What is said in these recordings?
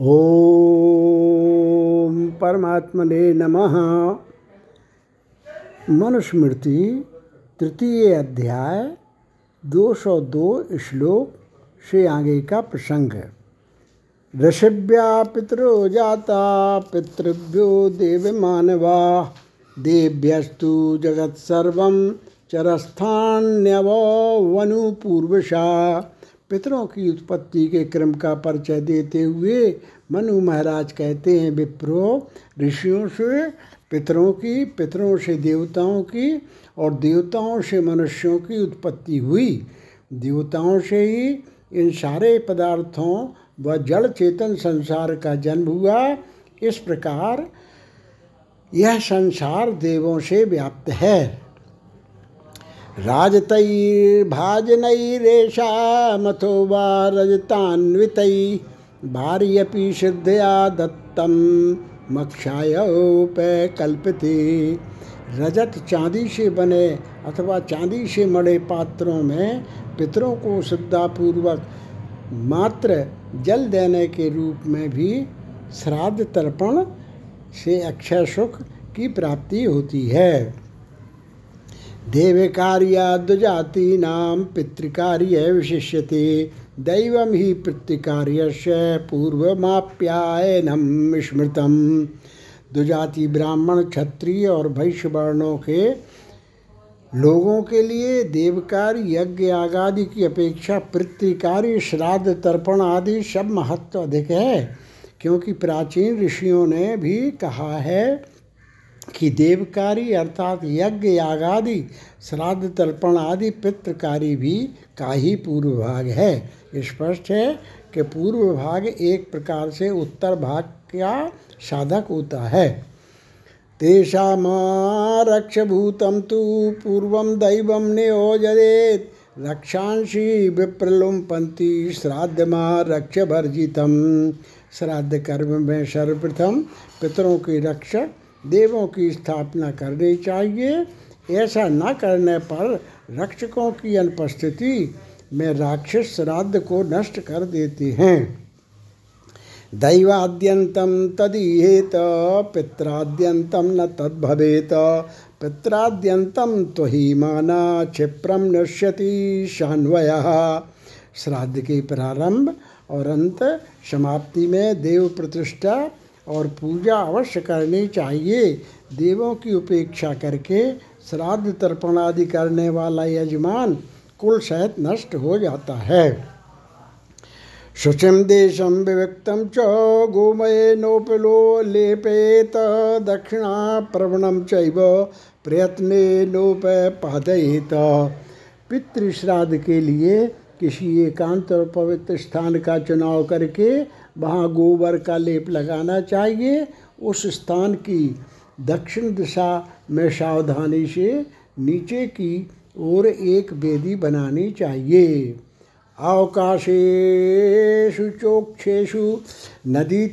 ओम परमात्मने नमः। मनुस्मृति, तृतीय अध्याय, दो सौ दो श्लोक से आगे का प्रसंग। है ऋषिभ्या पितरो जाता, पितृभ्यो देव मानवा। देव्यस्तु जगत्सर्व चरस्थान्यवनु पूर्वशा। पितरों की उत्पत्ति के क्रम का परिचय देते हुए मनु महाराज कहते हैं, विप्रो, ऋषियों से, पितरों की, पितरों से देवताओं की और देवताओं से मनुष्यों की उत्पत्ति हुई। देवताओं से ही इन सारे पदार्थों व जड़ चेतन संसार का जन्म हुआ। इस प्रकार यह संसार देवों से व्याप्त है। राजतैर्भाजनैरेषा वा रजतान्वितै भार्यपि श्रद्धया दत्तं मक्षायोपकल्पते रजत चांदी से बने अथवा चांदी से मड़े पात्रों में पितरों को श्रद्धापूर्वक मात्र जल देने के रूप में भी श्राद्ध तर्पण से अक्षय सुख की प्राप्ति होती है। देवकार्याद्जातीनां पितृकार्य विशिष्यते। दैवं हि पितृकार्यस्य पूर्वमाप्यायनम स्मृतम दुजाति ब्राह्मण, क्षत्रिय और वैश्य वर्णों के लोगों के लिए देवकार्य, यज्ञ, आगादि की अपेक्षा पितृकार्य, श्राद्ध, तर्पण आदि सब महत्व अधिक है, क्योंकि प्राचीन ऋषियों ने भी कहा है कि देवकारी अर्थात यज्ञ, यागादि श्राद्ध तर्पण आदि पितृकारी भी का ही पूर्व भाग है। स्पष्ट है कि पूर्व भाग एक प्रकार से उत्तर भाग का साधक होता है। तेषामारक्षभूतं तु पूर्व दैव रक्षांशी विप्रलुम्पन्ति श्राद्धमा रक्षभर्जितम श्राद्ध कर्म में सर्वप्रथम पितरों की रक्षक देवों की स्थापना करनी चाहिए। ऐसा न करने पर रक्षकों की अनुपस्थिति में राक्षस श्राद्ध को नष्ट कर देते हैं। दैवाद्यंतम तदीहेत, पित्राद्यंतम न तद्भवेत, पित्राद्यंतम तो ही माना क्षिप्रम नश्यति शान्वय। श्राद्ध के प्रारंभ और अंत समाप्ति में देव प्रतिष्ठा और पूजा अवश्य करनी चाहिए। देवों की उपेक्षा करके श्राद्ध तर्पण आदि करने वाला यजमान कुल सहित नष्ट हो जाता है। शुचिम देशम विविक्तम च गोमय नोपलो लेपेत दक्षिणा प्रवणम चैव प्रयत्न नोप पादयित। पितृश्राद्ध के लिए किसी एकांत और पवित्र स्थान का चुनाव करके वहाँ गोबर का लेप लगाना चाहिए। उस स्थान की दक्षिण दिशा में सावधानी से नीचे की ओर एक बेदी बनानी चाहिए। अवकाशेषु, चोक्षेषु नदी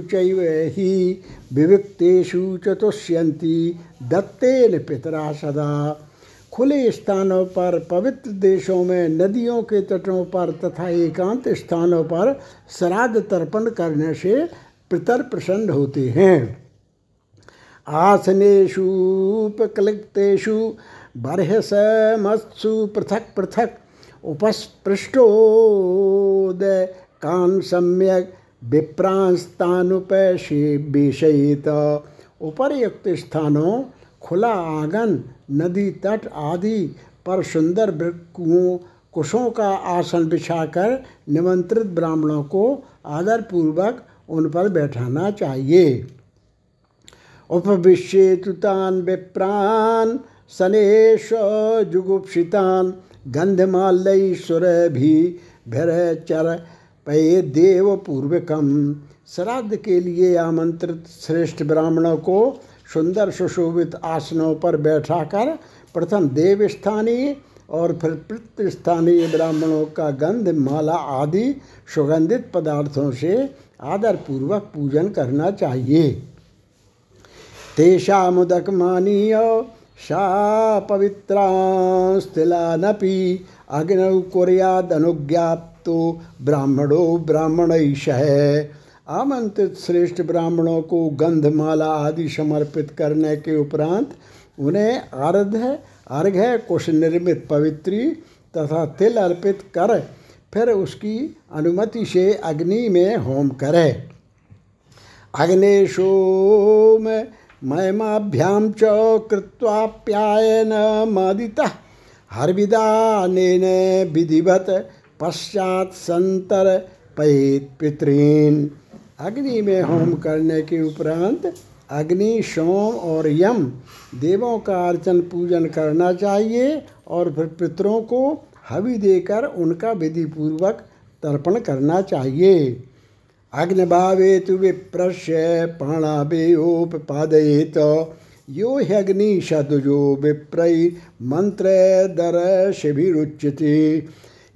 चैव ही विविक्तेषु चतुष्यंती दत्तेन पितरा सदा। खुले स्थानों पर, पवित्र देशों में, नदियों के तटों पर तथा एकांत स्थानों पर श्राद्ध तर्पण करने से पितर प्रसन्न होते हैं। आसनेशु उपकलिप्तेषु, बर्हसमत्सु पृथक पृथक उपस्पृष्टोदय कान सम्यक विप्रांस्तानुपैशे बेशयित उपर्युक्त स्थानों खुला आँगन, नदी तट आदि पर सुंदर कुओं कुशों का आसन बिछाकर निमंत्रित ब्राह्मणों को आदरपूर्वक उन पर बैठाना चाहिए। उपविश्येतुतान विप्रान, सनेश जुगुप्सितान गंधमालयश्वर भी भर चर पे देव पूर्वकम श्राद्ध के लिए आमंत्रित श्रेष्ठ ब्राह्मणों को सुंदर सुशोभित आसनों पर बैठा कर प्रथम देव स्थानीय और फिर पितृस्थानीय ब्राह्मणों का गंध, माला आदि सुगंधित पदार्थों से आदरपूर्वक पूजन करना चाहिए। तेषा मुदक मानीय सा पवित्रा स्थिलानपि अग्नौ कुर्यादनुज्ञा प्राप्तो ब्राह्मणो ब्राह्मण है आमंत्रित श्रेष्ठ ब्राह्मणों को गंधमाला आदि समर्पित करने के उपरांत उन्हें आर्घ्य अर्घ्य कुश निर्मित पवित्री तथा तिल अर्पित कर फिर उसकी अनुमति से अग्नि में होम करे। अग्नेशोम महिमाभ्याम च कृत्वाप्यायन मदिता। हरविदान विधिवत पश्चात संतर पैत पितृन। अग्नि में होम करने के उपरांत अग्नि, सोम और यम देवों का अर्चन पूजन करना चाहिए और फिर पितरों को हवि देकर उनका विधि पूर्वक तर्पण करना चाहिए। अग्निभावे तु विप्रश्य प्राणावेयोपादयेत यो ह्यग्नि सदुजो विप्रय मंत्र दर शिविरुच्यते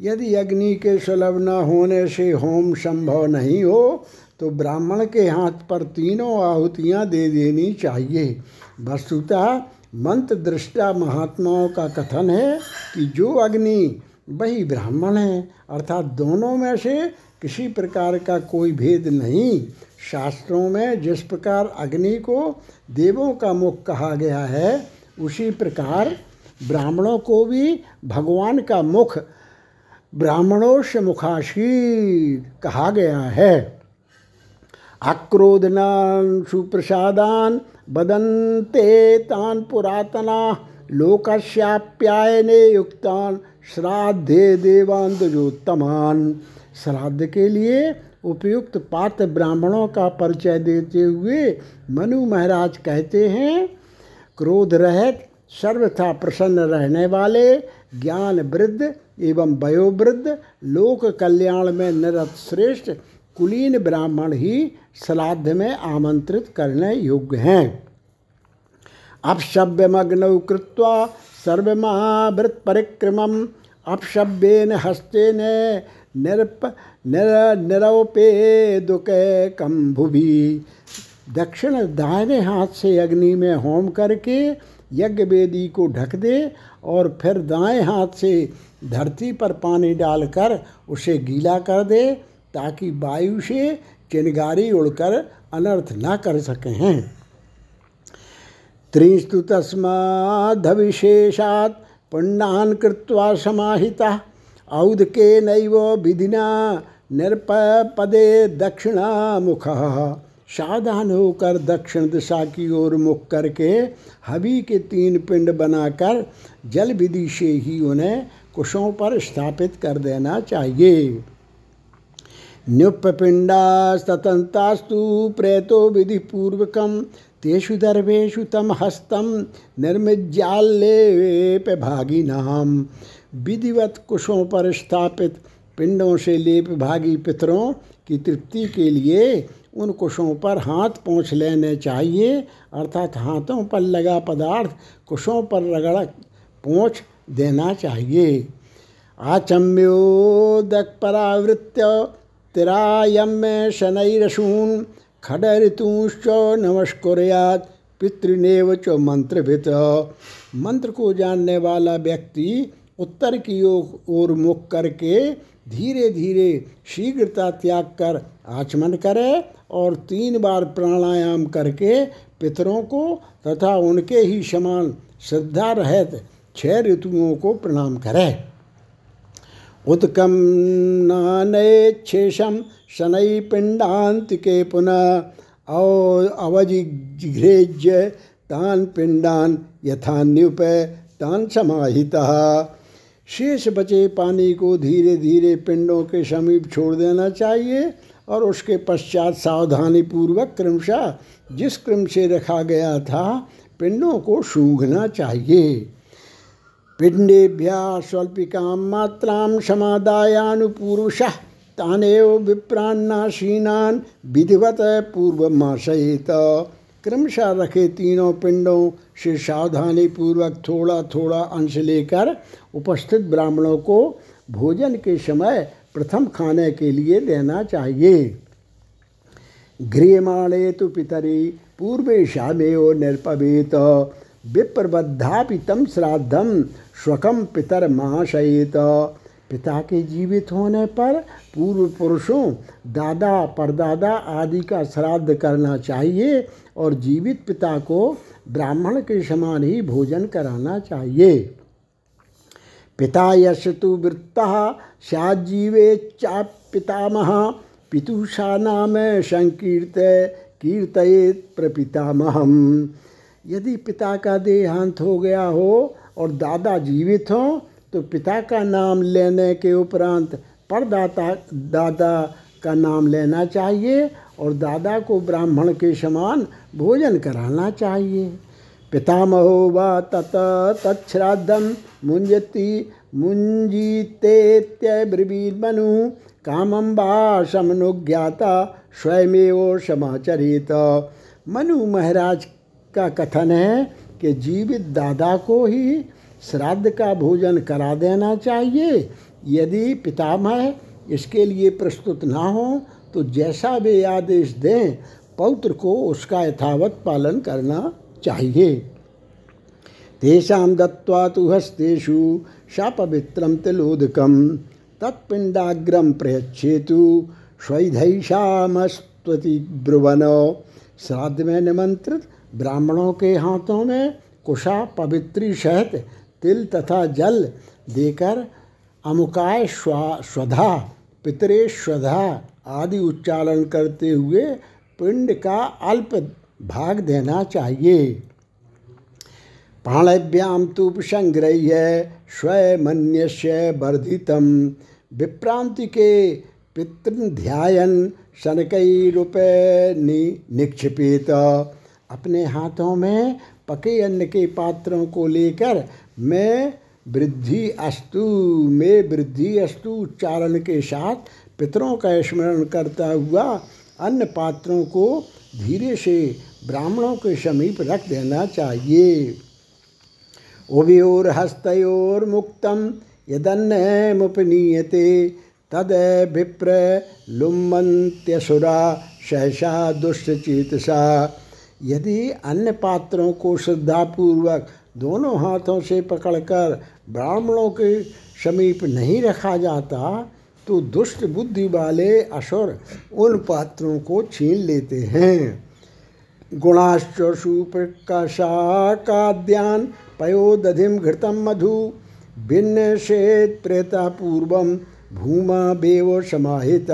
यदि अग्नि के सुलभ न होने से होम संभव नहीं हो तो ब्राह्मण के हाथ पर तीनों आहुतियाँ दे देनी चाहिए। वस्तुतः मंत्र दृष्टा महात्माओं का कथन है कि जो अग्नि, वही ब्राह्मण है। अर्थात दोनों में से किसी प्रकार का कोई भेद नहीं। शास्त्रों में जिस प्रकार अग्नि को देवों का मुख कहा गया है, उसी प्रकार ब्राह्मणों को भी भगवान का मुख ब्राह्मणों से मुखाशीर कहा गया है। आक्रोधनान सुप्रसादान बदंते तान पुरातना लोकस्याप्यायने युक्तान श्राद्धे देवांतजोत्तमान श्राद्ध के लिए उपयुक्त पात्र ब्राह्मणों का परिचय देते हुए मनु महाराज कहते हैं, क्रोध रहित, सर्वथा प्रसन्न रहने वाले, ज्ञान वृद्ध एवं वयोवृद्ध, लोक कल्याण में निरत श्रेष्ठ कुलीन ब्राह्मण ही श्राद्ध में आमंत्रित करने योग्य हैं। अपशव्यमग्नौ कृत्वा सर्वमहावृत परिक्रमम अपशव्येन हस्तेन निरप निर निरौपे दुके कम भुवि। दक्षिण दाहिने हाथ से अग्नि में होम करके यज्ञ वेदी को ढक दे और फिर दाएँ हाथ से धरती पर पानी डालकर उसे गीला कर दे। ताकि वायु से चिनगारी उड़कर अनर्थ न कर सके। त्रिस्तु तस्मादविशेषात् पुण्डान कृत्वा समाहिता। औद के नैव विधिना निरपदे दक्षिणा मुख सावधान होकर दक्षिण दिशा की ओर मुख करके हवि के तीन पिंड बनाकर जल विधि से ही उन्हें कुशों पर स्थापित कर देना चाहिए। न्युपपिण्डास्ततन्तास्तु प्रेतो विधिपूर्वकं, तेषु दर्भेषु तं हस्तं निर्मिज्याल्लेप भागिनाम विधिवत कुशों पर स्थापित पिंडों से लेप भागी पितरों की तृप्ति के लिए उन कुशों पर हाथ पोंछ लेने चाहिए, अर्थात हाथों पर लगा पदार्थ कुशों पर रगड़ पोंछ देना चाहिए। आचम्योदक परावृत्य शनैरसून खड ऋतुश्च नमस्कुर्यात, पितृनेव च मंत्रभित। मंत्र को जानने वाला व्यक्ति उत्तर की ओर मुख करके धीरे धीरे शीघ्रता त्याग कर आचमन करे और तीन बार प्राणायाम करके पितरों को तथा उनके ही समान श्रद्धा रहत छह ऋतुओं को प्रणाम करे। उत्कम नानेच्छेषम शनै पिंडांतिके पुनः औ अवजिघ्रेज्य तान पिंडान यथान्युप तान समाहिता। शेष बचे पानी को धीरे धीरे पिंडों के समीप छोड़ देना चाहिए और उसके पश्चात सावधानी पूर्वक क्रमशः जिस क्रम से रखा गया था, पिंडों को सूंघना चाहिए। पिंडेभ्या स्वल्पिकां मात्रां समादायानुपूर्वशः तानेव विप्रान्नाशीनान विधिवत पूर्वमाशयित। क्रमशः रखे तीनों पिंडों से सावधानी पूर्वक थोड़ा थोड़ा अंश लेकर उपस्थित ब्राह्मणों को भोजन के समय प्रथम खाने के लिए देना चाहिए। गृहमाणे तो पितरी पूर्वेशामेव निर्पवेत। विप्रबद्धापि तम श्राद्धम स्वकम पितर महाशयित पिता के जीवित होने पर पूर्व पुरुषों दादा, परदादा आदि का श्राद्ध करना चाहिए और जीवित पिता को ब्राह्मण के समान ही भोजन कराना चाहिए। पिता यश तो वृत्ता, सजीवे चा पितामह पितुषा नाम संकीर्त, कीर्तयेत प्रपितामहम। यदि पिता का देहांत हो गया हो और दादा जीवित हों तो पिता का नाम लेने के उपरांत परदाता, दादा का नाम लेना चाहिए और दादा को ब्राह्मण के समान भोजन कराना चाहिए। पितामहो व तत तच्छ्राद्धम मुंजती मुंजीतेत्यब्रवीन्मनु कामं वा समनुज्ञाता स्वयमेव समाचरित मनु महाराज का कथन है कि जीवित दादा को ही श्राद्ध का भोजन करा देना चाहिए। यदि पितामह इसके लिए प्रस्तुत ना हो तो जैसा वे आदेश दें, पौत्र को उसका यथावत पालन करना चाहिए। तेषा दत्वा तो हस्तेषु शापवित्रम तिलोदकम तत्पिंडाग्रम प्रयच्छेतु स्वैधैषामस्त्वति ब्रुवन श्राद्ध में निमंत्रित ब्राह्मणों के हाथों में कुशा पवित्री सहित तिल तथा जल देकर अमुकाय स्वधा पितरे स्वधा आदि उच्चारण करते हुए पिंड का अल्प भाग देना चाहिए। पाणभ्याम तूपसंग्रह्य स्वयमन्यस्य वर्धित विप्रांति के पितृध्यायन शनकैरुपे निक्षिपित। अपने हाथों में पके अन्न के पात्रों को लेकर मैं वृद्धि अस्तु, में वृद्धि अस्तु उच्चारण के साथ पितरों का स्मरण करता हुआ अन्य पात्रों को धीरे से ब्राह्मणों के समीप रख देना चाहिए। उभयोर हस्तोर मुक्तम यदन्नमुपनीयते तद विप्र लुम्बन्त्यसुरा सहसा दुष्टचेतसा। यदि अन्य पात्रों को श्रद्धापूर्वक दोनों हाथों से पकड़कर ब्राह्मणों के समीप नहीं रखा जाता तो दुष्ट बुद्धि वाले असुर उन पात्रों को छीन लेते हैं। गुणाश्च सुप्रकाशाकाद्यान पयोदधिम घृतम मधु, भिन्न शेत प्रेता पूर्व भूमा बेव समाहित।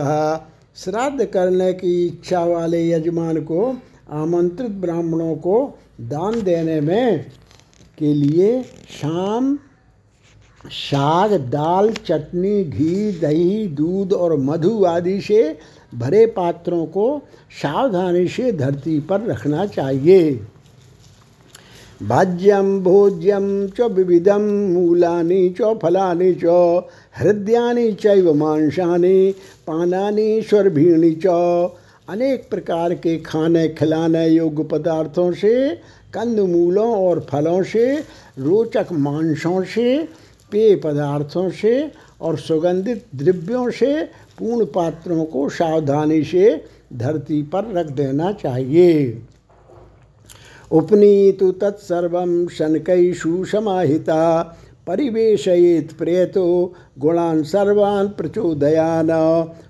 श्राद्ध करने की इच्छा वाले यजमान को आमंत्रित ब्राह्मणों को दान देने में के लिए शाम, साग, दाल, चटनी, घी, दही, दूध और मधु आदि से भरे पात्रों को सावधानी से धरती पर रखना चाहिए। भाज्यम, भोज्यम च विविधम, मूलानि च फलानि च, हृदयानि चैव मांसानि, पानानि स्वर्भीणि च अनेक प्रकार के खाने, खिलाने, योग्य पदार्थों से कंदमूलों और फलों से, रोचक मांसों से, पेय पदार्थों से और सुगंधित द्रव्यों से पूर्ण पात्रों को सावधानी से धरती पर रख देना चाहिए। उपनीतु तत्सर्व शनकैषु समाहिता। परिवेशयेत प्रेतो गुणान सर्वान प्रचोदयान।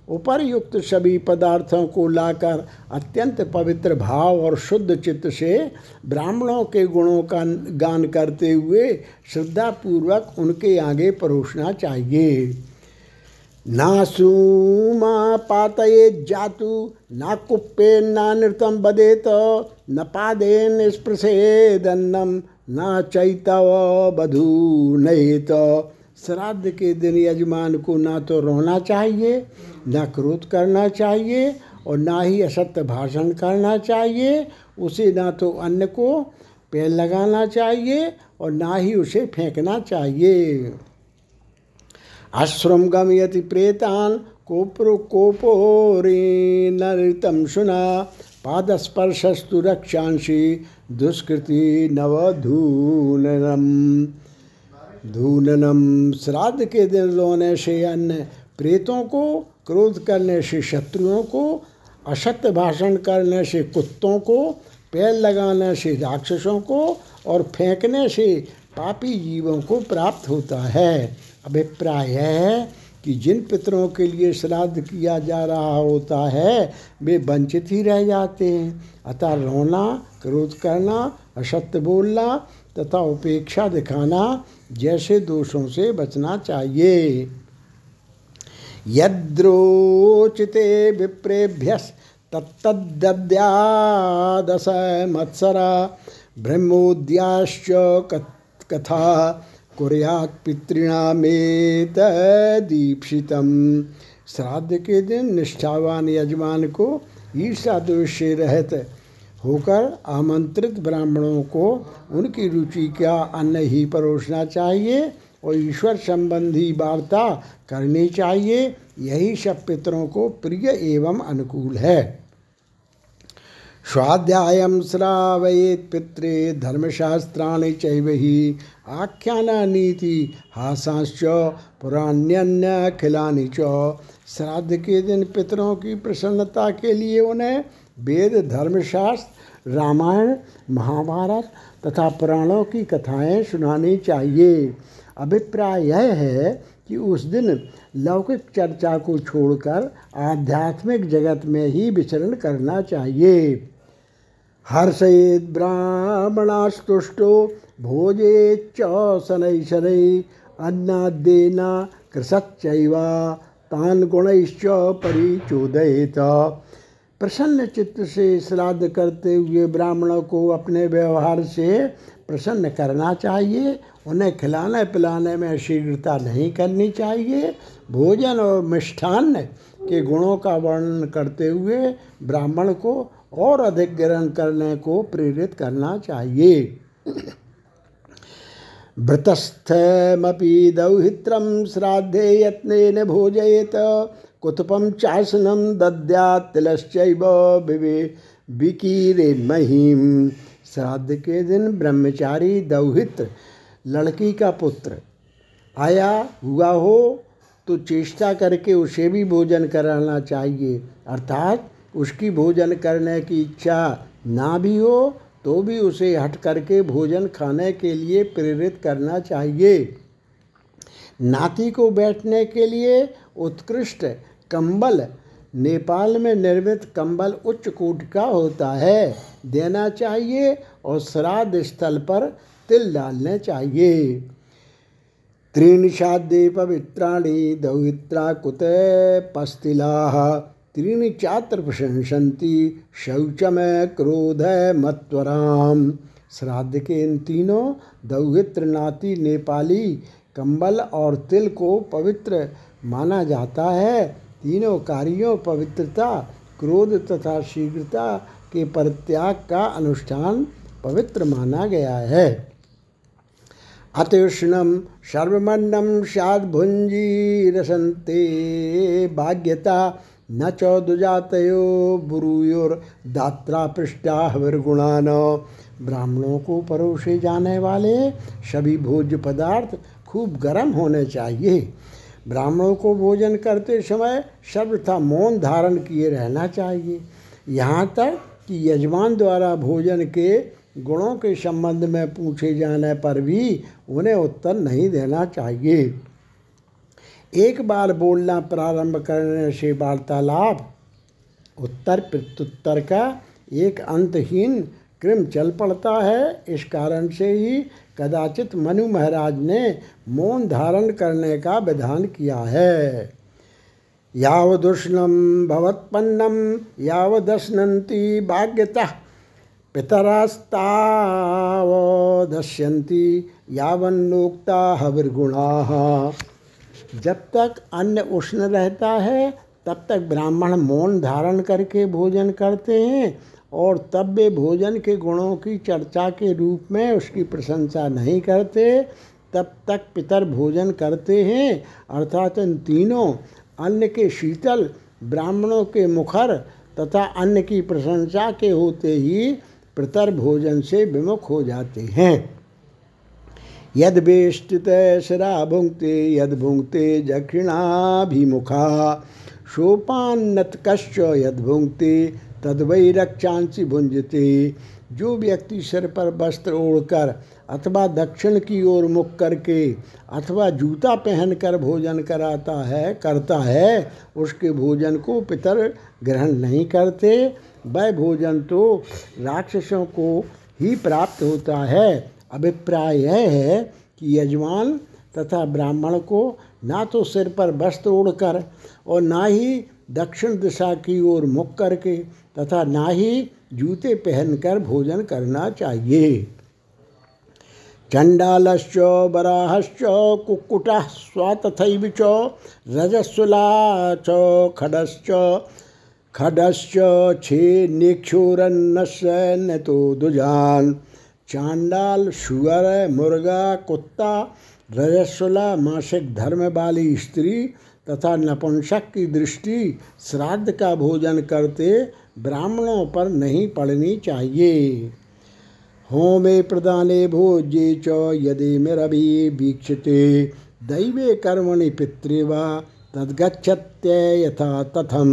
उपर्युक्त सभी पदार्थों को लाकर अत्यंत पवित्र भाव और शुद्ध चित्त से ब्राह्मणों के गुणों का गान करते हुए श्रद्धापूर्वक उनके आगे परोसना चाहिए। ना सूमा पातये जातु, ना कुप्पे ना नृतम बदेत, न पादेन स्पृशेदन्नम ना चैतव बधू नहीं तो। श्राद्ध के दिन यजमान को ना तो रोना चाहिए, ना क्रोध करना चाहिए और ना ही असत्य भाषण करना चाहिए। उसे ना तो अन्न को पेड़ लगाना चाहिए और ना ही उसे फेंकना चाहिए। आश्रम गमयति प्रेतान कोप्रो कोपोरे नृतम सुना। पादस्पर्शस्तु रक्षांशी दुष्कृति नवधूनम धूननम श्राद्ध के दिन रोने से अन्य प्रेतों को, क्रोध करने से शत्रुओं को असत्य भाषण करने से कुत्तों को पैर लगाने से राक्षसों को और फेंकने से पापी जीवों को प्राप्त होता है। अभिप्राय है कि जिन पितरों के लिए श्राद्ध किया जा रहा होता है, वे वंचित ही रह जाते हैं। अतः रोना, क्रोध करना, असत्य बोलना तथा उपेक्षा दिखाना जैसे दोषों से बचना चाहिए। यद्रोचिते विप्रेभ्य तत्तद्यादश मत्सरा ब्रह्मोद्याश्च कथा कुर्यात् पितृणामेतदीक्षितम श्राद्ध के दिन निष्ठावान यजमान को ईर्षा दोष से रहत होकर आमंत्रित ब्राह्मणों को उनकी रुचि का अन्न ही परोसना चाहिए और ईश्वर संबंधी वार्ता करनी चाहिए, यही सब पितरों को प्रिय एवं अनुकूल है। स्वाध्याय श्रावयेत पित्रे धर्मशास्त्राणि चैव ही आख्याना नीति हासांश्च पुराण्यन्य खिलानी च। श्राद्ध के दिन पितरों की प्रसन्नता के लिए उन्हें वेद, धर्मशास्त्र, रामायण, महाभारत तथा पुराणों की कथाएँ सुनानी चाहिए। अभिप्राय यह है कि उस दिन लौकिक चर्चा को छोड़कर आध्यात्मिक जगत में ही विचरण करना चाहिए। हर्षयेद ब्राह्मणास्तुष्टो भोजे च शनै शनै अन्नादेना कृषच्चैवा तान गुणैश्च परिचोदयेत। प्रसन्न चित्त से श्राद्ध करते हुए ब्राह्मणों को अपने व्यवहार से प्रसन्न करना चाहिए। उन्हें खिलाने पिलाने में शीघ्रता नहीं करनी चाहिए। भोजन और मिष्ठान्न के गुणों का वर्णन करते हुए ब्राह्मण को और अधिक ग्रहण करने को प्रेरित करना चाहिए। भृतस्थमपि दौहित्रम श्राद्धे यत्न भोजयेत कुतुपम चासनम दद्यात् तिलश्चैव विवे विकीरेन्महीम श्राद्ध के दिन ब्रह्मचारी दौहित्र लड़की का पुत्र आया हुआ हो तो चेष्टा करके उसे भी भोजन कराना चाहिए। अर्थात उसकी भोजन करने की इच्छा ना भी हो तो भी उसे हट करके भोजन खाने के लिए प्रेरित करना चाहिए। नाती को बैठने के लिए उत्कृष्ट कंबल। नेपाल में निर्मित कंबल उच्च कोट का होता है। देना चाहिए और श्राद्ध स्थल पर तिल डालने चाहिए। त्रीणि शाद्ये पवित्राणि, दौहित्रा कुत पस्तिला। त्रीणि चात्र प्रशंसन्ति, शौचमय क्रोध मत्वराम। श्राद्ध के इन तीनों दौहित्र नाती नेपाली, कंबल और तिल को पवित्र माना जाता है। तीनों कार्यों पवित्रता, क्रोध तथा शीघ्रता के परित्याग का अनुष्ठान पवित्र माना गया है। अत्युष्णम सर्वमन्नम शाद्भुंजी रसंते भाग्यता न च दुजातयो बुरुयोर दात्रा पृष्ठा हविर्गुणान ब्राह्मणों को परोसे जाने वाले सभी भोज्य पदार्थ खूब गर्म होने चाहिए। ब्राह्मणों को भोजन करते समय सर्वथा मौन धारण किए रहना चाहिए। यहाँ तक कि यजमान द्वारा भोजन के गुणों के संबंध में पूछे जाने पर भी उन्हें उत्तर नहीं देना चाहिए। एक बार बोलना प्रारंभ करने से वार्तालाप, उत्तर प्रत्युत्तर का एक अंतहीन क्रम चल पड़ता है। इस कारण से ही कदाचित मनु महाराज ने मौन धारण करने का विधान किया है। यावदुष्णम भवत्पन्नम यावदश्नन्ति भाग्यतः पितरास्तावदश्यन्ति यावन्नोक्ता हविर्गुणा। जब तक अन्न उष्ण रहता है, तब तक ब्राह्मण मौन धारण करके भोजन करते हैं और तब वे भोजन के गुणों की चर्चा के रूप में उसकी प्रशंसा नहीं करते, तब तक पितर भोजन करते हैं। अर्थात इन तीनों, अन्न के शीतल, ब्राह्मणों के मुखर तथा अन्न की प्रशंसा के होते ही पितर भोजन से विमुख हो जाते हैं। यद वेष्टित शरा भुंगते यद भुंगते दक्षिणाभिमुखा यद भुंगते तद वही रक्षांसी भुंजते जो व्यक्ति सिर पर वस्त्र ओढ़कर अथवा दक्षिण की ओर मुख करके अथवा जूता पहनकर भोजन कराता है, करता है, उसके भोजन को पितर ग्रहण नहीं करते। वह भोजन तो राक्षसों को ही प्राप्त होता है। अभिप्राय यह है कि यजमान तथा ब्राह्मण को ना तो सिर पर वस्त्र ओढ़कर और ना ही दक्षिण दिशा की ओर मुख करके तथा ना ही जूते पहनकर भोजन करना चाहिए। चंडालश्च वराहश्च कुक्कुटः स्वातथैव च, रजस्वला च, खडश्च खडश्च, छे निक्षोरन्नस्य न तो दुजान। चांडाल शुगर मुर्गा, कुत्ता, रजस्वला, मासिक धर्म वाली स्त्री तथा नपुंसक की दृष्टि श्राद्ध का भोजन करते ब्राह्मणों पर नहीं पड़नी चाहिए। होमे प्रदाने भोज्ये च, यदि मेरभि वीक्षते, दैवे कर्मणि पितृवा तद्गच्छत्य यथा तथम।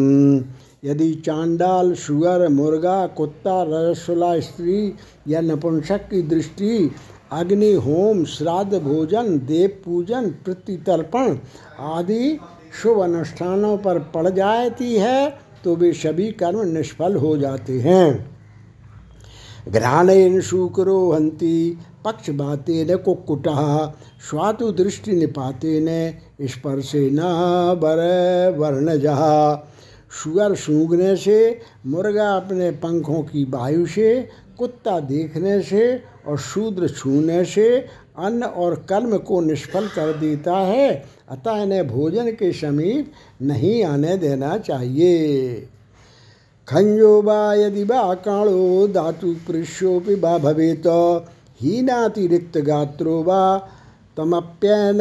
यदि चांडाल, शुगर, मुर्गा, कुत्ता रसुला स्त्री या नपुंसक की दृष्टि, अग्नि, होम, श्राद्ध, भोजन, देव पूजन, प्रतितर्पण आदि शुभ अनुष्ठानों पर पड़ जाती है तो वे सभी कर्म निष्फल हो जाते हैं। ग्रहणेन शुक्रो हंती पक्ष बाते न कुक्कुटा, स्वातु दृष्टि निपाते न स्पर्शे न बर वर्ण जहा सुअर सूंघने से, मुर्गा अपने पंखों की वायु से, कुत्ता देखने से और शूद्र छूने से अन्न और कर्म को निष्फल कर देता है। अतः इन्हें भोजन के समीप नहीं आने देना चाहिए। खंजो वा यदि वा काणो धातु पुरुषोपि वा भवेत। हीनातिरिक्त गात्रो वा तमप्यन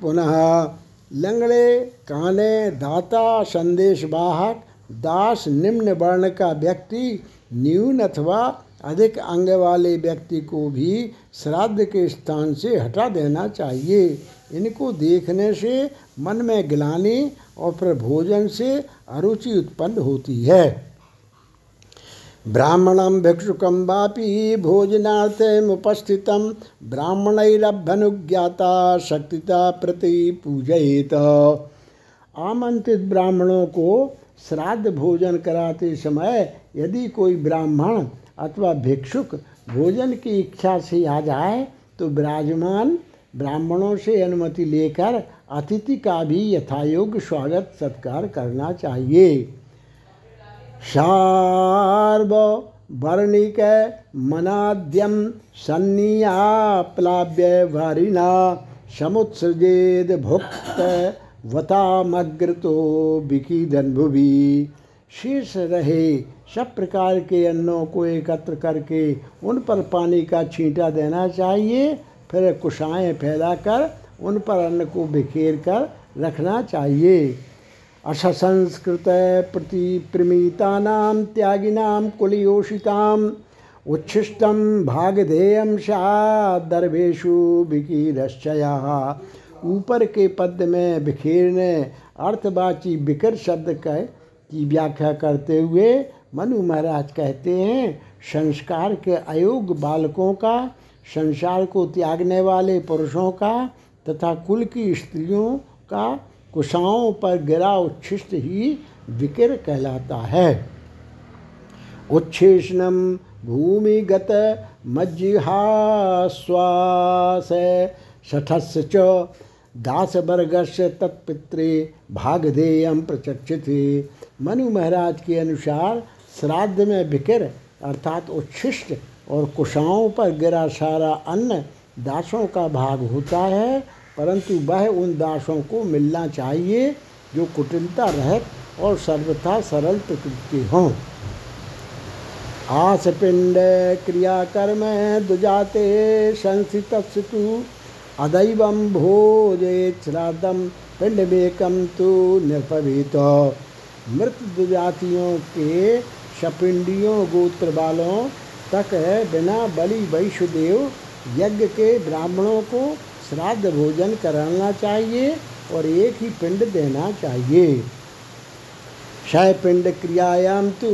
पुनः। लंगड़े, काने, दाता, संदेश वाहक दास, निम्न वर्ण का व्यक्ति, न्यून अथवा अधिक अंग वाले व्यक्ति को भी श्राद्ध के स्थान से हटा देना चाहिए। इनको देखने से मन में गिलानी और फिर भोजन से अरुचि उत्पन्न होती है। ब्राह्मणं भिक्षुकं वापि भोजनार्थमुपस्थितं ब्राह्मणैरभ्यनुज्ञाता शक्तिता प्रति पूजयित। आमंत्रित ब्राह्मणों को श्राद्ध भोजन कराते समय यदि कोई ब्राह्मण अथवा भिक्षुक भोजन की इच्छा से आ जाए तो विराजमान ब्राह्मणों से अनुमति लेकर अतिथि का भी यथायोग्य स्वागत सत्कार करना चाहिए। शार्व वर्णिक मनाद्यम सन्नियाप्लाव्य वारिना समुत्सृजेद भुक्त वतामग्रतो विकीदन भुवि शीर्ष रहे, सब प्रकार के अन्नों को एकत्र करके उन पर पानी का छींटा देना चाहिए, फिर कुशाएँ फैलाकर उन पर अन्न को बिखेर कर रखना चाहिए। असंस्कृत प्रतिप्रमितानां त्यागिनां कुलयोषिताम् उच्छिष्टं भागधेयं दर्भेशु विकीरश्चया ऊपर के पद में बिखेरने अर्थवाची बिकर शब्द कह की व्याख्या करते हुए मनु महाराज कहते हैं, संस्कार के अयोग्य बालकों का, संसार को त्यागने वाले पुरुषों का तथा कुल की स्त्रियों का कुशाओं पर गिरा उच्छिष्ट ही विकिर कहलाता है। उच्छेषणम भूमिगत मज्जिहाश्वास शठस्य च दासवर्गस्य तत्पित्रे भागधेयम प्रचक्षित। मनु महाराज के अनुसार श्राद्ध में विकिर अर्थात उच्छिष्ट और कुशाओं पर गिरा सारा अन्न दासों का भाग होता है। परंतु वह उन दासों को मिलना चाहिए जो कुटिलता, रहित और सर्वथा सरल प्रकृति हों। आस पिंड क्रियाकर्म दुजाते संस्थित अदैव भोजे श्राद्धम पिंड बेकम तो निर्पवित मृत दुजातियों के सपिंडियों गोत्र वालों तक बिना बलि वैष्णदेव यज्ञ के ब्राह्मणों को श्राद्ध भोजन कराना चाहिए और एक ही पिंड देना चाहिए। क्षय पिंड क्रियायाम तो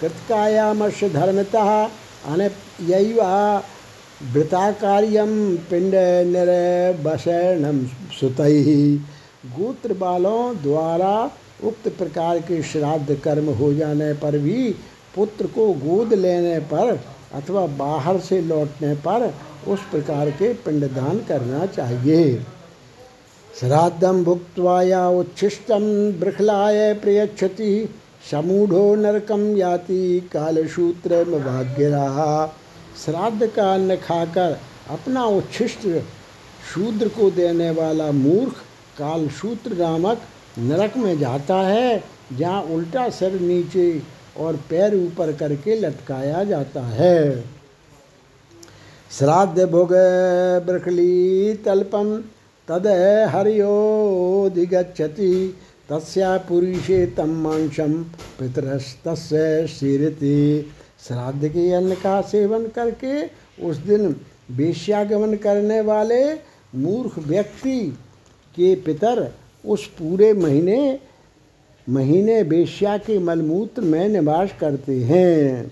कृतकायाम कृतकायामश धर्मतः अन वृताकार्यम पिंड निर्वसनम सुत। गोत्र बालों द्वारा उक्त प्रकार के श्राद्ध कर्म हो जाने पर भी पुत्र को गोद लेने पर अथवा बाहर से लौटने पर उस प्रकार के पिंडदान करना चाहिए। श्राद्धम भुक्त या उच्छिष्टम बृखलाय प्रयच्छति समूढ़ो नरकम याति कालसूत्र भाग्यरा श्राद्ध का अन्न खाकर अपना उच्छिष्ट शूद्र को देने वाला मूर्ख कालसूत्र नामक नरक में जाता है, जहाँ उल्टा सर नीचे और पैर ऊपर करके लटकाया जाता है। श्राद्ध भोग बृखली तल्पम तद हरियोदिगछति तस्या पुरुषे तम मांसम पितरस्त शीरति श्राद्ध के अन्न का सेवन करके उस दिन वेश्यागमन करने वाले मूर्ख व्यक्ति के पितर उस पूरे महीने महीने वेश्या के मलमूत्र में निवास करते हैं।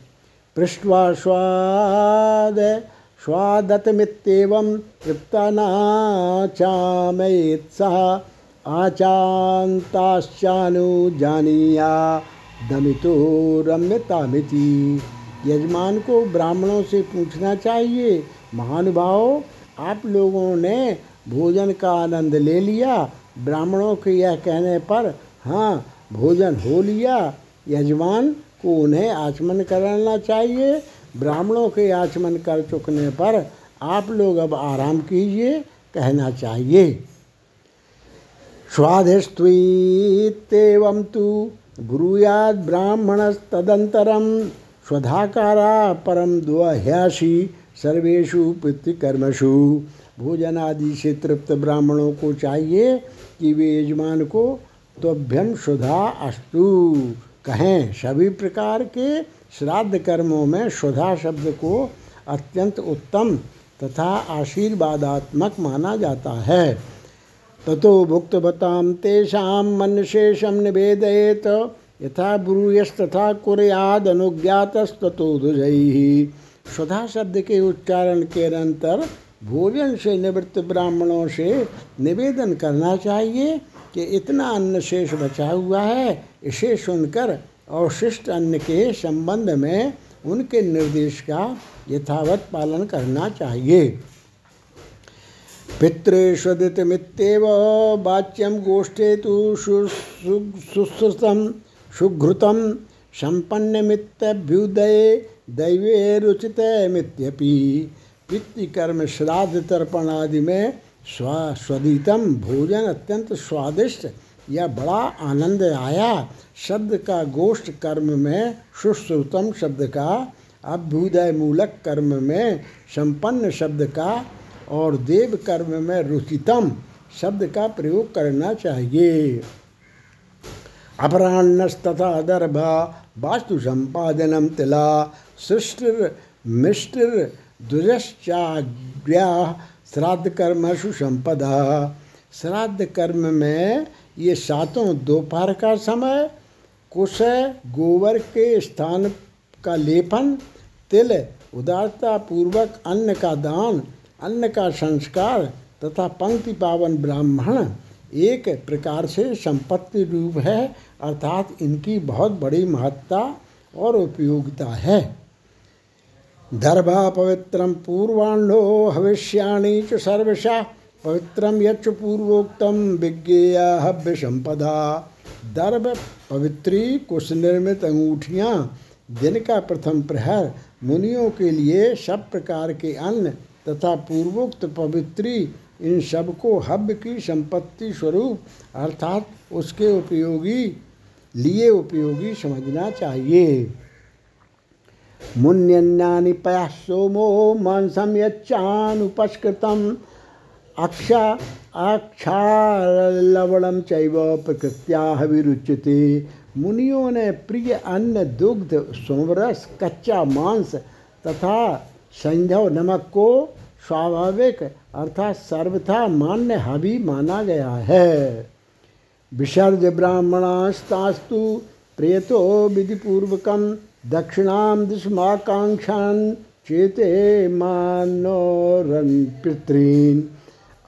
पृष्ठवा स्वाद स्वादतमित्येवं तृप्तानाचामयेत्सः जानिया दमितो रम्यतामिति यजमान को ब्राह्मणों से पूछना चाहिए, महानुभाव, आप लोगों ने भोजन का आनंद ले लिया? ब्राह्मणों के यह कहने पर हाँ भोजन हो लिया। यजमान को उन्हें आचमन कराना चाहिए। ब्राह्मणों के आचमन कर चुकने पर आप लोग अब आराम कीजिए, कहना चाहिए। स्वाधिस्त्वीत्येवं तो ब्रूयाद ब्राह्मण तदंतरम स्वधाकारा परम दुह्यासी सर्वेशु पितृकर्मसु। भोजन आदि से तृप्त ब्राह्मणों को चाहिए कि वे यजमान को त्वभ्यम सुधा अस्तु। कहें, सभी प्रकार के श्राद्ध कर्मों में सुधा शब्द को अत्यंत उत्तम तथा आशीर्वादात्मक माना जाता है। ततो भुक्तवताम तेषाम मन शेषम निवेदयेत, यथा ब्रूयस्तथा कुरयाद अनुज्ञातस्तो दुजई सुधा शब्द के उच्चारण के अंतर भोजन से निवृत्त ब्राह्मणों से निवेदन करना चाहिए कि इतना अन्न शेष बचा हुआ है, इसे सुनकर अवशिष्ट अन्न के संबंध में उनके निर्देश का यथावत पालन करना चाहिए। पितृष्वदितमित्येव वाच्यम गोष्ठे तो सुश्रुतम सुघृतम संपन्नमित्यभ्युदय दैवे रुचित मित्यपि पितृकर्म श्राद्ध तर्पण आदि में स्व स्वदितम भोजन अत्यंत स्वादिष्ट या बड़ा आनंद आया। शब्द का गोष्ठ कर्म में सुश्रुतम शब्द का अभ्युदय मूलक कर्म में, संपन्न शब्द का और देव कर्म में रुचितम शब्द का प्रयोग करना चाहिए। अपराह्नस्तथा दर्भा, वास्तु संपादनम तिला सृष्टि मिष्टर दुरश्चाग्या श्राद्ध कर्म सुसंपदा श्राद्ध कर्म में ये सातों दोपहर का समय, कुश गोबर के स्थान का लेपन, तिल उदारता पूर्वक अन्न का दान, अन्न का संस्कार तथा पंक्ति पावन ब्राह्मण एक प्रकार से संपत्ति रूप है, अर्थात इनकी बहुत बड़ी महत्ता और उपयोगिता है। दर्भा पवित्रम पूर्वाण्डो हविष्याणी च सर्वशा पवित्रम यच्च पूर्वोक्तम विज्ञेया हव्य संपदा दर्भ पवित्री कुश निर्मित अंगूठियाँ दिन का प्रथम प्रहर मुनियों के लिए सब प्रकार के अन्न तथा पूर्वोक्त पवित्री इन सबको हव्य की संपत्ति स्वरूप अर्थात उसके उपयोगी, लिए उपयोगी समझना चाहिए। मुन्यन्यानि पयः सोमो मांसम यच्चानुपस्कृतम अक्षा अक्षालवणम चैव प्रकृत्या विरुच्यते। मुनियों ने प्रिय अन्न दुग्ध सोमरस कच्चा मांस तथा संधव नमक को स्वाभाविक अर्थात सर्वथा मान्य हवि माना गया है। विसर्ज ब्राह्मणास्तास्तु प्रेतो विधिपूर्वकम दक्षिणाम दिशमाकांक्षान चेते मानोरन पितृन।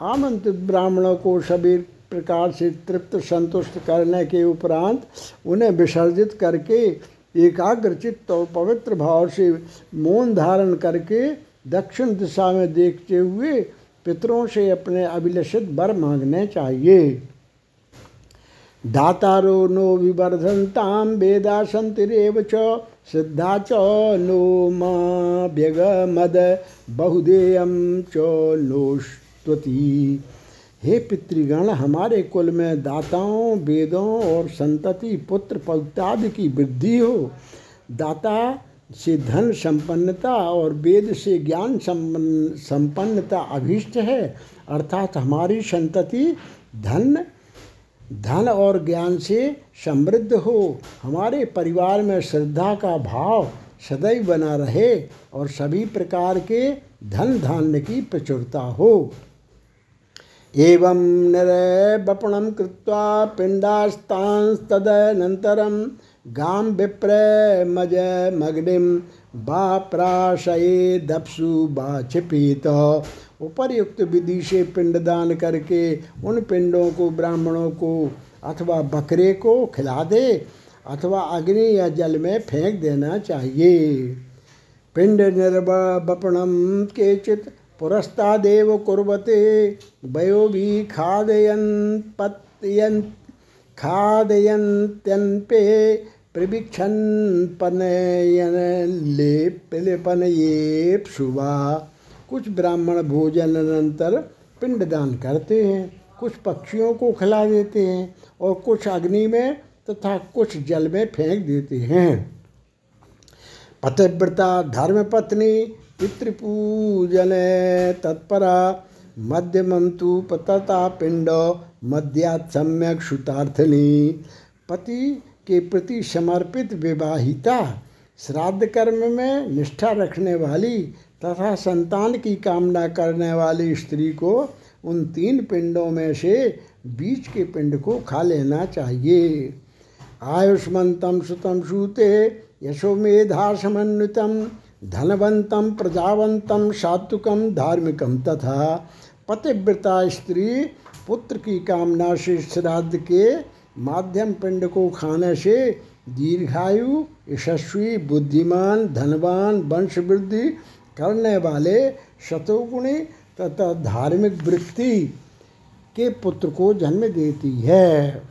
आमंत्रित ब्राह्मणों को सभी प्रकार से तृप्त, संतुष्ट करने के उपरांत उन्हें विसर्जित करके एकाग्र चित्त और पवित्र भाव से मौन धारण करके दक्षिण दिशा में देखते हुए पितरों से अपने अभिलषित वर मांगने चाहिए। दातारो नो विवर्धनताम वेदा संतिरेव च, सिद्धा च नो मा व्यगमद बहुदेयम च नोस्तुति हे पितृगण, हमारे कुल में दाताओं, वेदों और संतति, पुत्र पौत्रादि की वृद्धि हो। दाता से धन संपन्नता और वेद से ज्ञान संपन्नता अभीष्ट है। अर्थात हमारी संतति धन धन और ज्ञान से समृद्ध हो। हमारे परिवार में श्रद्धा का भाव सदैव बना रहे और सभी प्रकार के धन धान्य की प्रचुरता हो। एवं निरवपणं कृत्वा पिण्डास्तांस्तदनन्तरं गां विप्रमजमग्निं वा प्राशयेदप्सु वा छिपीत। उपर्युक्त विधि से पिंडदान करके उन पिंडों को, ब्राह्मणों को अथवा बकरे को खिला दे अथवा अग्नि या जल में फेंक देना चाहिए। पिंड निर्वपणम केचित पुरस्तादेव कुर्वते। वयो भी खादयन पत्यन खादयन्त्यन्पे शुभा कुछ ब्राह्मण भोजन अनंतर पिंडदान करते हैं, कुछ पक्षियों को खिला देते हैं और कुछ अग्नि में तथा कुछ जल में फेंक देते हैं। पतिव्रता धर्मपत्नी पितृपूजन तत्परा। मध्यमंतु पतता पिंड मध्यात् सम्यक श्रुतार्थनी। पति के प्रति समर्पित विवाहिता। श्राद्ध कर्म में निष्ठा रखने वाली तथा संतान की कामना करने वाली स्त्री को उन तीन पिंडों में से बीच के पिंड को खा लेना चाहिए। आयुष्मंतम सुतम सूते यशोमेधा समन्वितम धनवंतम, प्रजावंतम, सात्विकम, धार्मिकम तथा पतिव्रता स्त्री पुत्र की कामना से श्राद्ध के माध्यम पिंड को खाने से दीर्घायु, यशस्वी, बुद्धिमान, धनवान वंश वृद्धि करने वाले शतोगुणी तथा धार्मिक वृत्ति के पुत्र को जन्म देती है।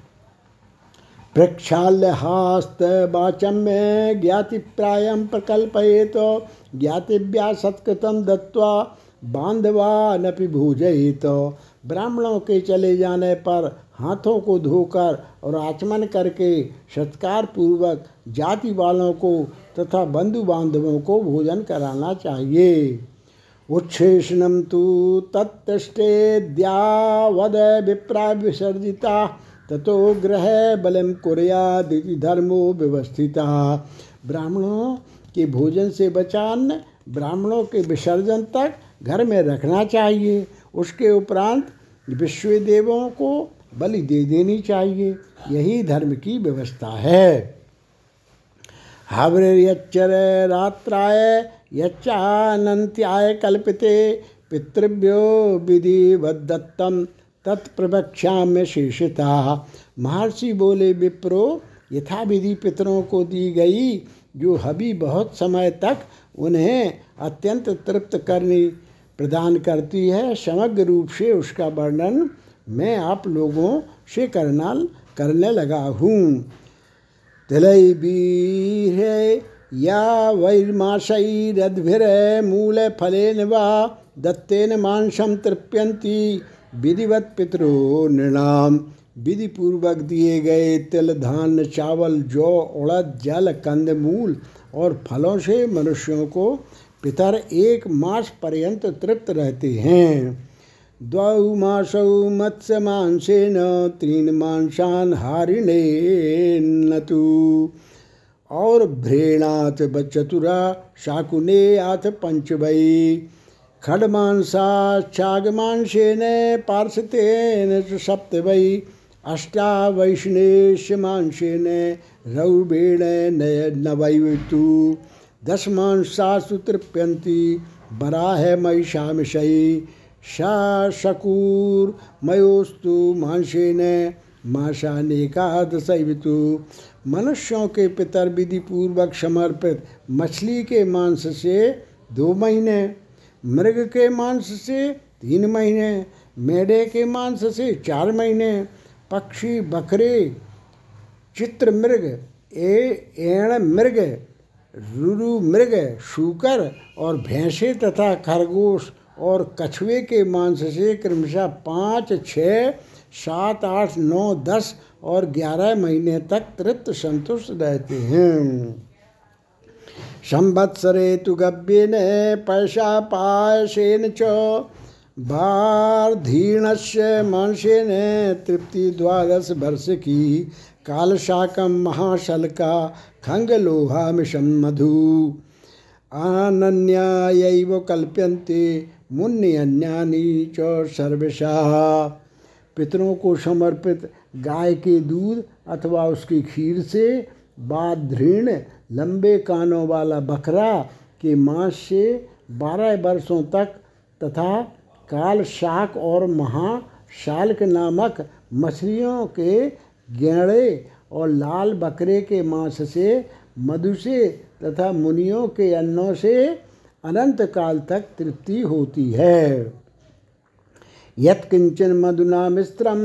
प्रक्षाल्यहास्तवाचम्य ज्ञातिप्रायं प्रकल्पयेत ज्ञातिव्या सत्कृतं दत्वा बांधवानपि भूजयित। ब्राह्मणों के चले जाने पर हाथों को धोकर और आचमन करके सत्कार पूर्वक जाति वालों को तथा बंधु बांधवों को भोजन कराना चाहिए। उच्छेषण तो तत्ष्टेद्यावद विप्रा विसर्जिता ततो ग्रह बलम कुरियादिति धर्मो व्यवस्थिता। ब्राह्मणों के भोजन से बचान, ब्राह्मणों के विसर्जन तक घर में रखना चाहिए। उसके उपरांत विश्व देवों को बलि दे देनी चाहिए। यही धर्म की व्यवस्था है। हव्र रात्राय यच्चानंत्याय कल्पिते, पितृभ्यो विधिवदत्तम तत्प्रवक्षा में शेषिता महर्षि बोले, विप्रो, यथाविधि पितरों को दी गई, जो हबी बहुत समय तक उन्हें अत्यंत तृप्त करनी प्रदान करती है, समग्र रूप से उसका वर्णन मैं आप लोगों से करना करने लगा हूँ। तिलई बीर या वैर्माशैरद्भिर मूल फलेन वा दत्तेन मांसम तृप्यंती विधिवत पितरो नृणाम। विधि पूर्वक दिए गए तिल, धान, चावल, जौ, उड़द, जल कंदमूल और फलों से मनुष्यों को पितर एक मास पर्यंत तृप्त रहते हैं। द्वौ मासौ मत्स्य मांसेन तीन मांसान हारिणे नतु। और भ्रेणाथ चतुरा शाकुने आथ पंचवई खड्मांसाच्छागमांसेन पार्षतेन सप्तवै अष्टावैष्णेश मांसेन रौबेण नवैतु दशमांसासु तृप्यंती बरा है महिषामिशयी शा शकूर मयोस्तु मांसेन माशानेकादशवितु मनुष्यों के पितर विधि पूर्वक समर्पित मछली के मांस से दो महीने मृग के मांस से तीन महीने, मेढे के मांस से चार महीने, पक्षी, बकरे, चित्र मृग, ए, एण मृग, रुरु मृग, शूकर और भैंसे तथा खरगोश और कछुए के मांस से क्रमशः पाँच, छः, सात, आठ, नौ, दस और ग्यारह महीने तक तृप्त संतुष्ट रहते हैं। संवत्सरे तु पैसा पायसेन च बार्धीणस्य मांसेन तृप्ति द्वादश वर्ष की कालशाकम महाशलका खंगलोहामिशम मधु। आनन्यायैव कल्प्यन्ते मुन्यन्यानि च सर्वशा पितरों को समर्पित गाय के दूध अथवा उसकी खीर से बाधृण लंबे कानों वाला बकरा के मांस से बारह वर्षों तक तथा काल शाक और महाशाल्क नामक मछलियों के गेड़े और लाल बकरे के मांस से मधु से तथा मुनियों के अन्नों से अनंत काल तक तृप्ति होती है। यत्किंचन मधुना मिश्रम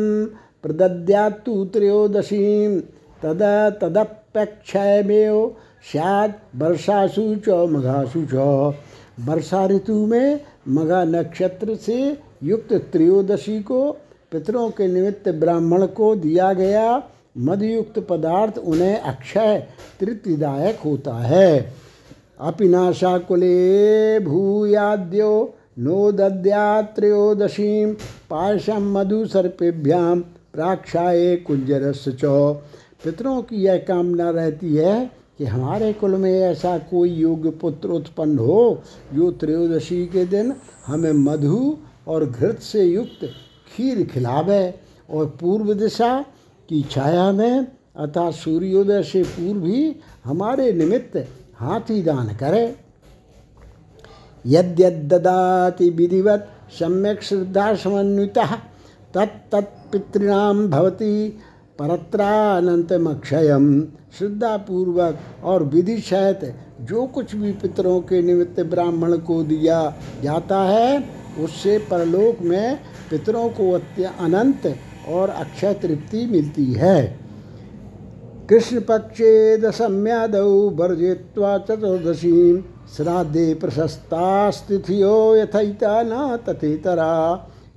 प्रदद्यात्तु त्रयोदशीं, तद तदप्यक्षयमेव स्यात् वर्षासु च, मघासु च। वर्षा ऋतु में मघा नक्षत्र से युक्त त्रयोदशी को पितरों के निमित्त ब्राह्मण को दिया गया मधुयुक्त पदार्थ उन्हें अक्षय तृप्तिदायक होता है। अपिनाशा कुले भूयाद्यो नो दद्यात्रयोदशी पायसम मधु सर्पेभ्याम प्राक्षाए कुंजरस चौ। पितरों की यह कामना रहती है कि हमारे कुल में ऐसा कोई योग्य पुत्र उत्पन्न हो, जो त्रयोदशी के दिन हमें मधु और घृत से युक्त खीर खिलावे और पूर्व दिशा की छाया में अतः सूर्योदय से पूर्व ही हमारे निमित्त हाथी दान करे। यद्यददाति विधिवत सम्यक श्रद्धा समन्विता तत्तत्पितॄणाम भवती परत्रानंतमक्षयम श्रद्धापूर्वक और विधि सहित जो कुछ भी पितरों के निमित्त ब्राह्मण को दिया जाता है, उससे परलोक में पितरों को अनंत और अक्षय तृप्ति मिलती है। कृष्ण पक्षे दशम्यादौ वर्जित्वा चतुर्दशी श्राद्धे प्रशस्ता स्थितियो यथैता न तथेतरा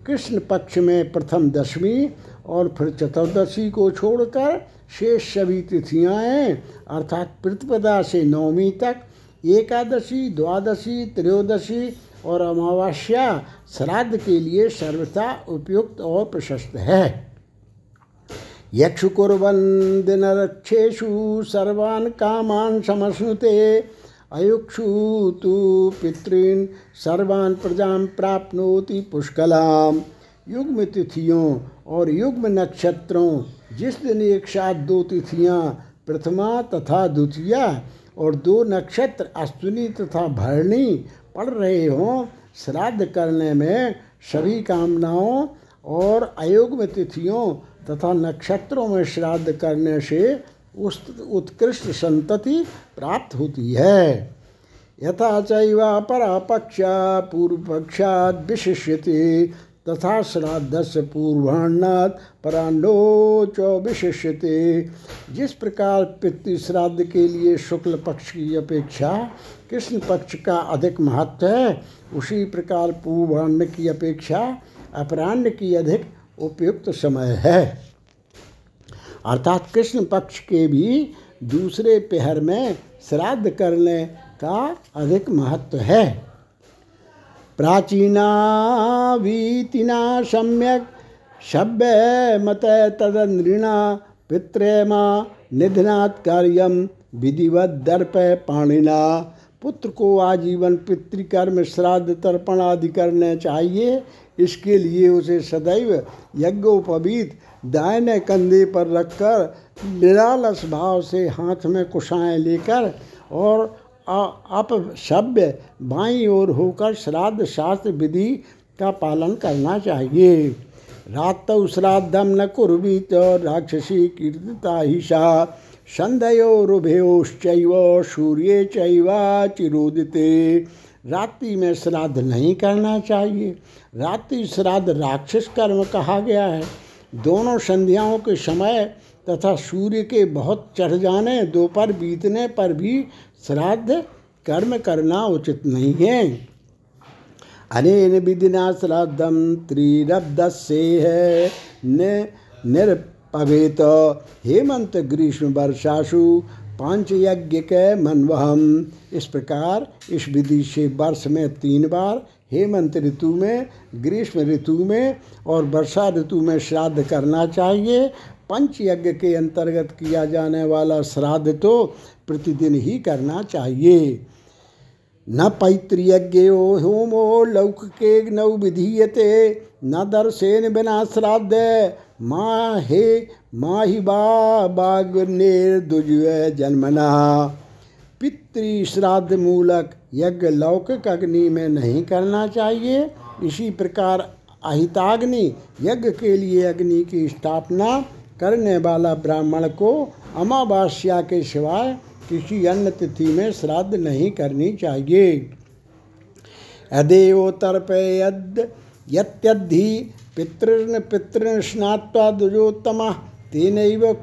कृष्ण पक्ष में प्रथम दशमी और फिर चतुर्दशी को छोड़कर शेष सभी तिथियाँ हैं, अर्थात प्रतिपदा से नवमी तक, एकादशी, द्वादशी, त्रयोदशी और अमावस्या श्राद्ध के लिए सर्वथा उपयुक्त और प्रशस्त है। यक्षु सर्वान् कामान् समश्नुते, अयुक्षु तु पितॄन् सर्वान् प्रजां प्राप्नोति पुष्कलाम। युग्म तिथियों और युग्म नक्षत्रों, जिस दिन एक साथ दो तिथियाँ, प्रथमा तथा द्वितीया, और दो नक्षत्र अश्विनी तथा भरणी पड़ रहे हों, श्राद्ध करने में सभी कामनाओं और अयुग्म तिथियों तथा नक्षत्रों में श्राद्ध करने से उस उत्कृष्ट संतति प्राप्त होती है। यथा चैवा परापक्षा पूर्व पक्षाद विशिष्यते तथा श्राद्ध से पूर्वान्नाद परांडो च विशिष्यते जिस प्रकार पितृ श्राद्ध के लिए शुक्ल पक्ष की अपेक्षा कृष्ण पक्ष का अधिक महत्व है, उसी प्रकार पूर्वान्न की अपेक्षा अपराह्न की अधिक उपयुक्त समय है। अर्थात कृष्ण पक्ष के भी दूसरे पहर में श्राद्ध करने का अधिक महत्व है। प्राचीना वीतिना सम्यक सभ्य मत तदनृणा, पित्रेमा निधनात् कार्यम विधिवत दर्प पाणिना। पुत्र को आजीवन पितृकर्म श्राद्ध तर्पण आदि करने चाहिए, इसके लिए उसे सदैव यज्ञोपवीत दायने कंधे पर रखकर निरालस भाव से हाथ में कुशाएँ लेकर और अपसभ्य बाई ओर होकर श्राद्ध शास्त्र विधि का पालन करना चाहिए। रात श्राद्धम न कुर्वीत, राक्षसी कीर्तिता हिषा संध्योरुभयोश्चैव सूर्य चैवा चिरोदिते। रात्रि में श्राद्ध नहीं करना चाहिए। रात्रि श्राद्ध राक्षस कर्म कहा गया है। दोनों संध्याओं के समय तथा सूर्य के बहुत चढ़ जाने, दोपहर बीतने पर भी श्राद्ध कर्म करना उचित नहीं है। अनेन विधिना श्राद्धम त्रिरब्द से है निरपवेत। हेमंत ग्रीष्म वर्षासु पाँच यज्ञ के मनवहम। इस प्रकार इस विधि से वर्ष में तीन बार हेमंत ऋतु में, ग्रीष्म ऋतु में और वर्षा ऋतु में श्राद्ध करना चाहिए। पंच यज्ञ के अंतर्गत किया जाने वाला श्राद्ध तो प्रतिदिन ही करना चाहिए। न पैतृयज्ञो होमो लौक के नौ विधीयते, न दर्शेन बिना श्राद्ध। माँ हे माँ ही बा बाग निर्दुज जन्मना। पितृ श्राद्ध मूलक यज्ञ लौकिक अग्नि में नहीं करना चाहिए। इसी प्रकार अहिताग्नि, यज्ञ के लिए अग्नि की स्थापना करने वाला ब्राह्मण को अमावास्या के सिवाय किसी अन्य तिथि में श्राद्ध नहीं करनी चाहिए। अदेव तर्पयद यत्यद्धि पितृन पितृन स्नात्वा दुजोत्तम तेन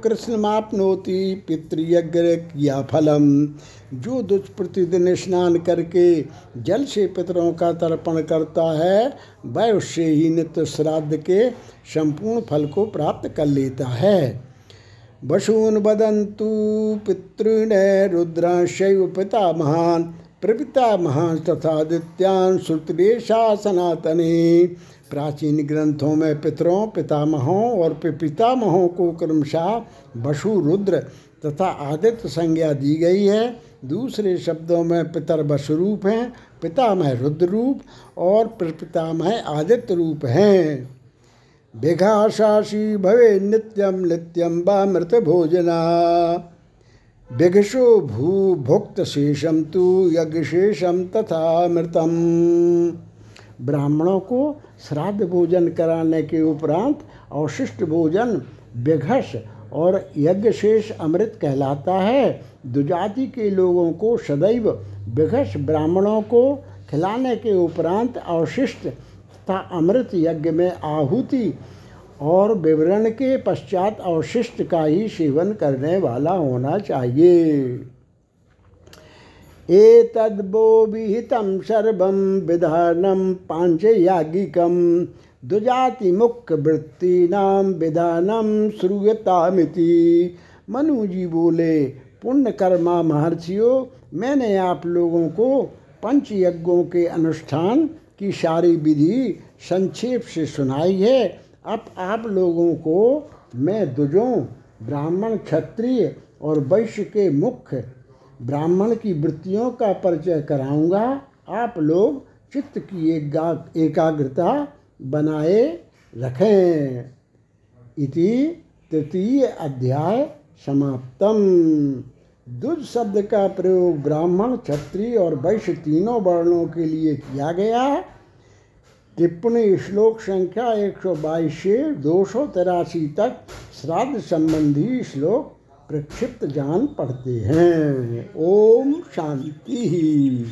कृष्णमापनोति पितृयज्ञ किया फलम। जो दुष् प्रतिदिन स्नान करके जल से पितरों का तर्पण करता है, वह उससे ही नित्य श्राद्ध के संपूर्ण फल को प्राप्त कर लेता है। पितृण रुद्राशैव पिता महान, प्रपिता महान तथा दित्यान श्रुतरेशा सनातने प्राचीन ग्रंथों में पितरों, पितामहों और पितामहों को क्रमशः बसु रुद्र तथा आदित्य संज्ञा दी गई है। दूसरे शब्दों में पितर बसरूप हैं, पितामह रुद्र रूप और प्रपितामह आदित्य रूप हैं। विघाशासी भवे नित्यम नित्यम व मृत भोजना विघशो भू भुक्त शेषम तु यज्ञ शेषम तथा मृतम। ब्राह्मणों को श्राद्ध भोजन कराने के उपरांत अवशिष्ट भोजन विघस और यज्ञ शेष अमृत कहलाता है। दुजाति के लोगों को सदैव विघस ब्राह्मणों को खिलाने के उपरांत अवशिष्ट तथा अमृत यज्ञ में आहुति और विवरण के पश्चात अवशिष्ट का ही सेवन करने वाला होना चाहिए। एतद्वो विहितं सर्वं विधानं पाञ्चयागिकं दुजातिमुख्यवृत्तीनां विधानं श्रूयतामिति। मनु जी बोले, पुण्यकर्मा महर्षियों, मैंने आप लोगों को पंच यज्ञों के अनुष्ठान की सारी विधि संक्षेप से सुनाई है। अब आप लोगों को मैं दुजों, ब्राह्मण, क्षत्रिय और वैश्य के मुख्य ब्राह्मण की वृत्तियों का परिचय कराऊँगा। आप लोग चित्त की एकाग्रता बनाए रखें। इति तृतीय अध्याय समाप्तम। दुज शब्द का प्रयोग ब्राह्मण, क्षत्रिय और वैश्य तीनों वर्णों के लिए किया गया है। टिप्पणी श्लोक संख्या एक सौ बाईस से दो सौ तिरासी तक श्राद्ध संबंधी श्लोक प्रक्षिप्त जान पढ़ते हैं। ओम शांति।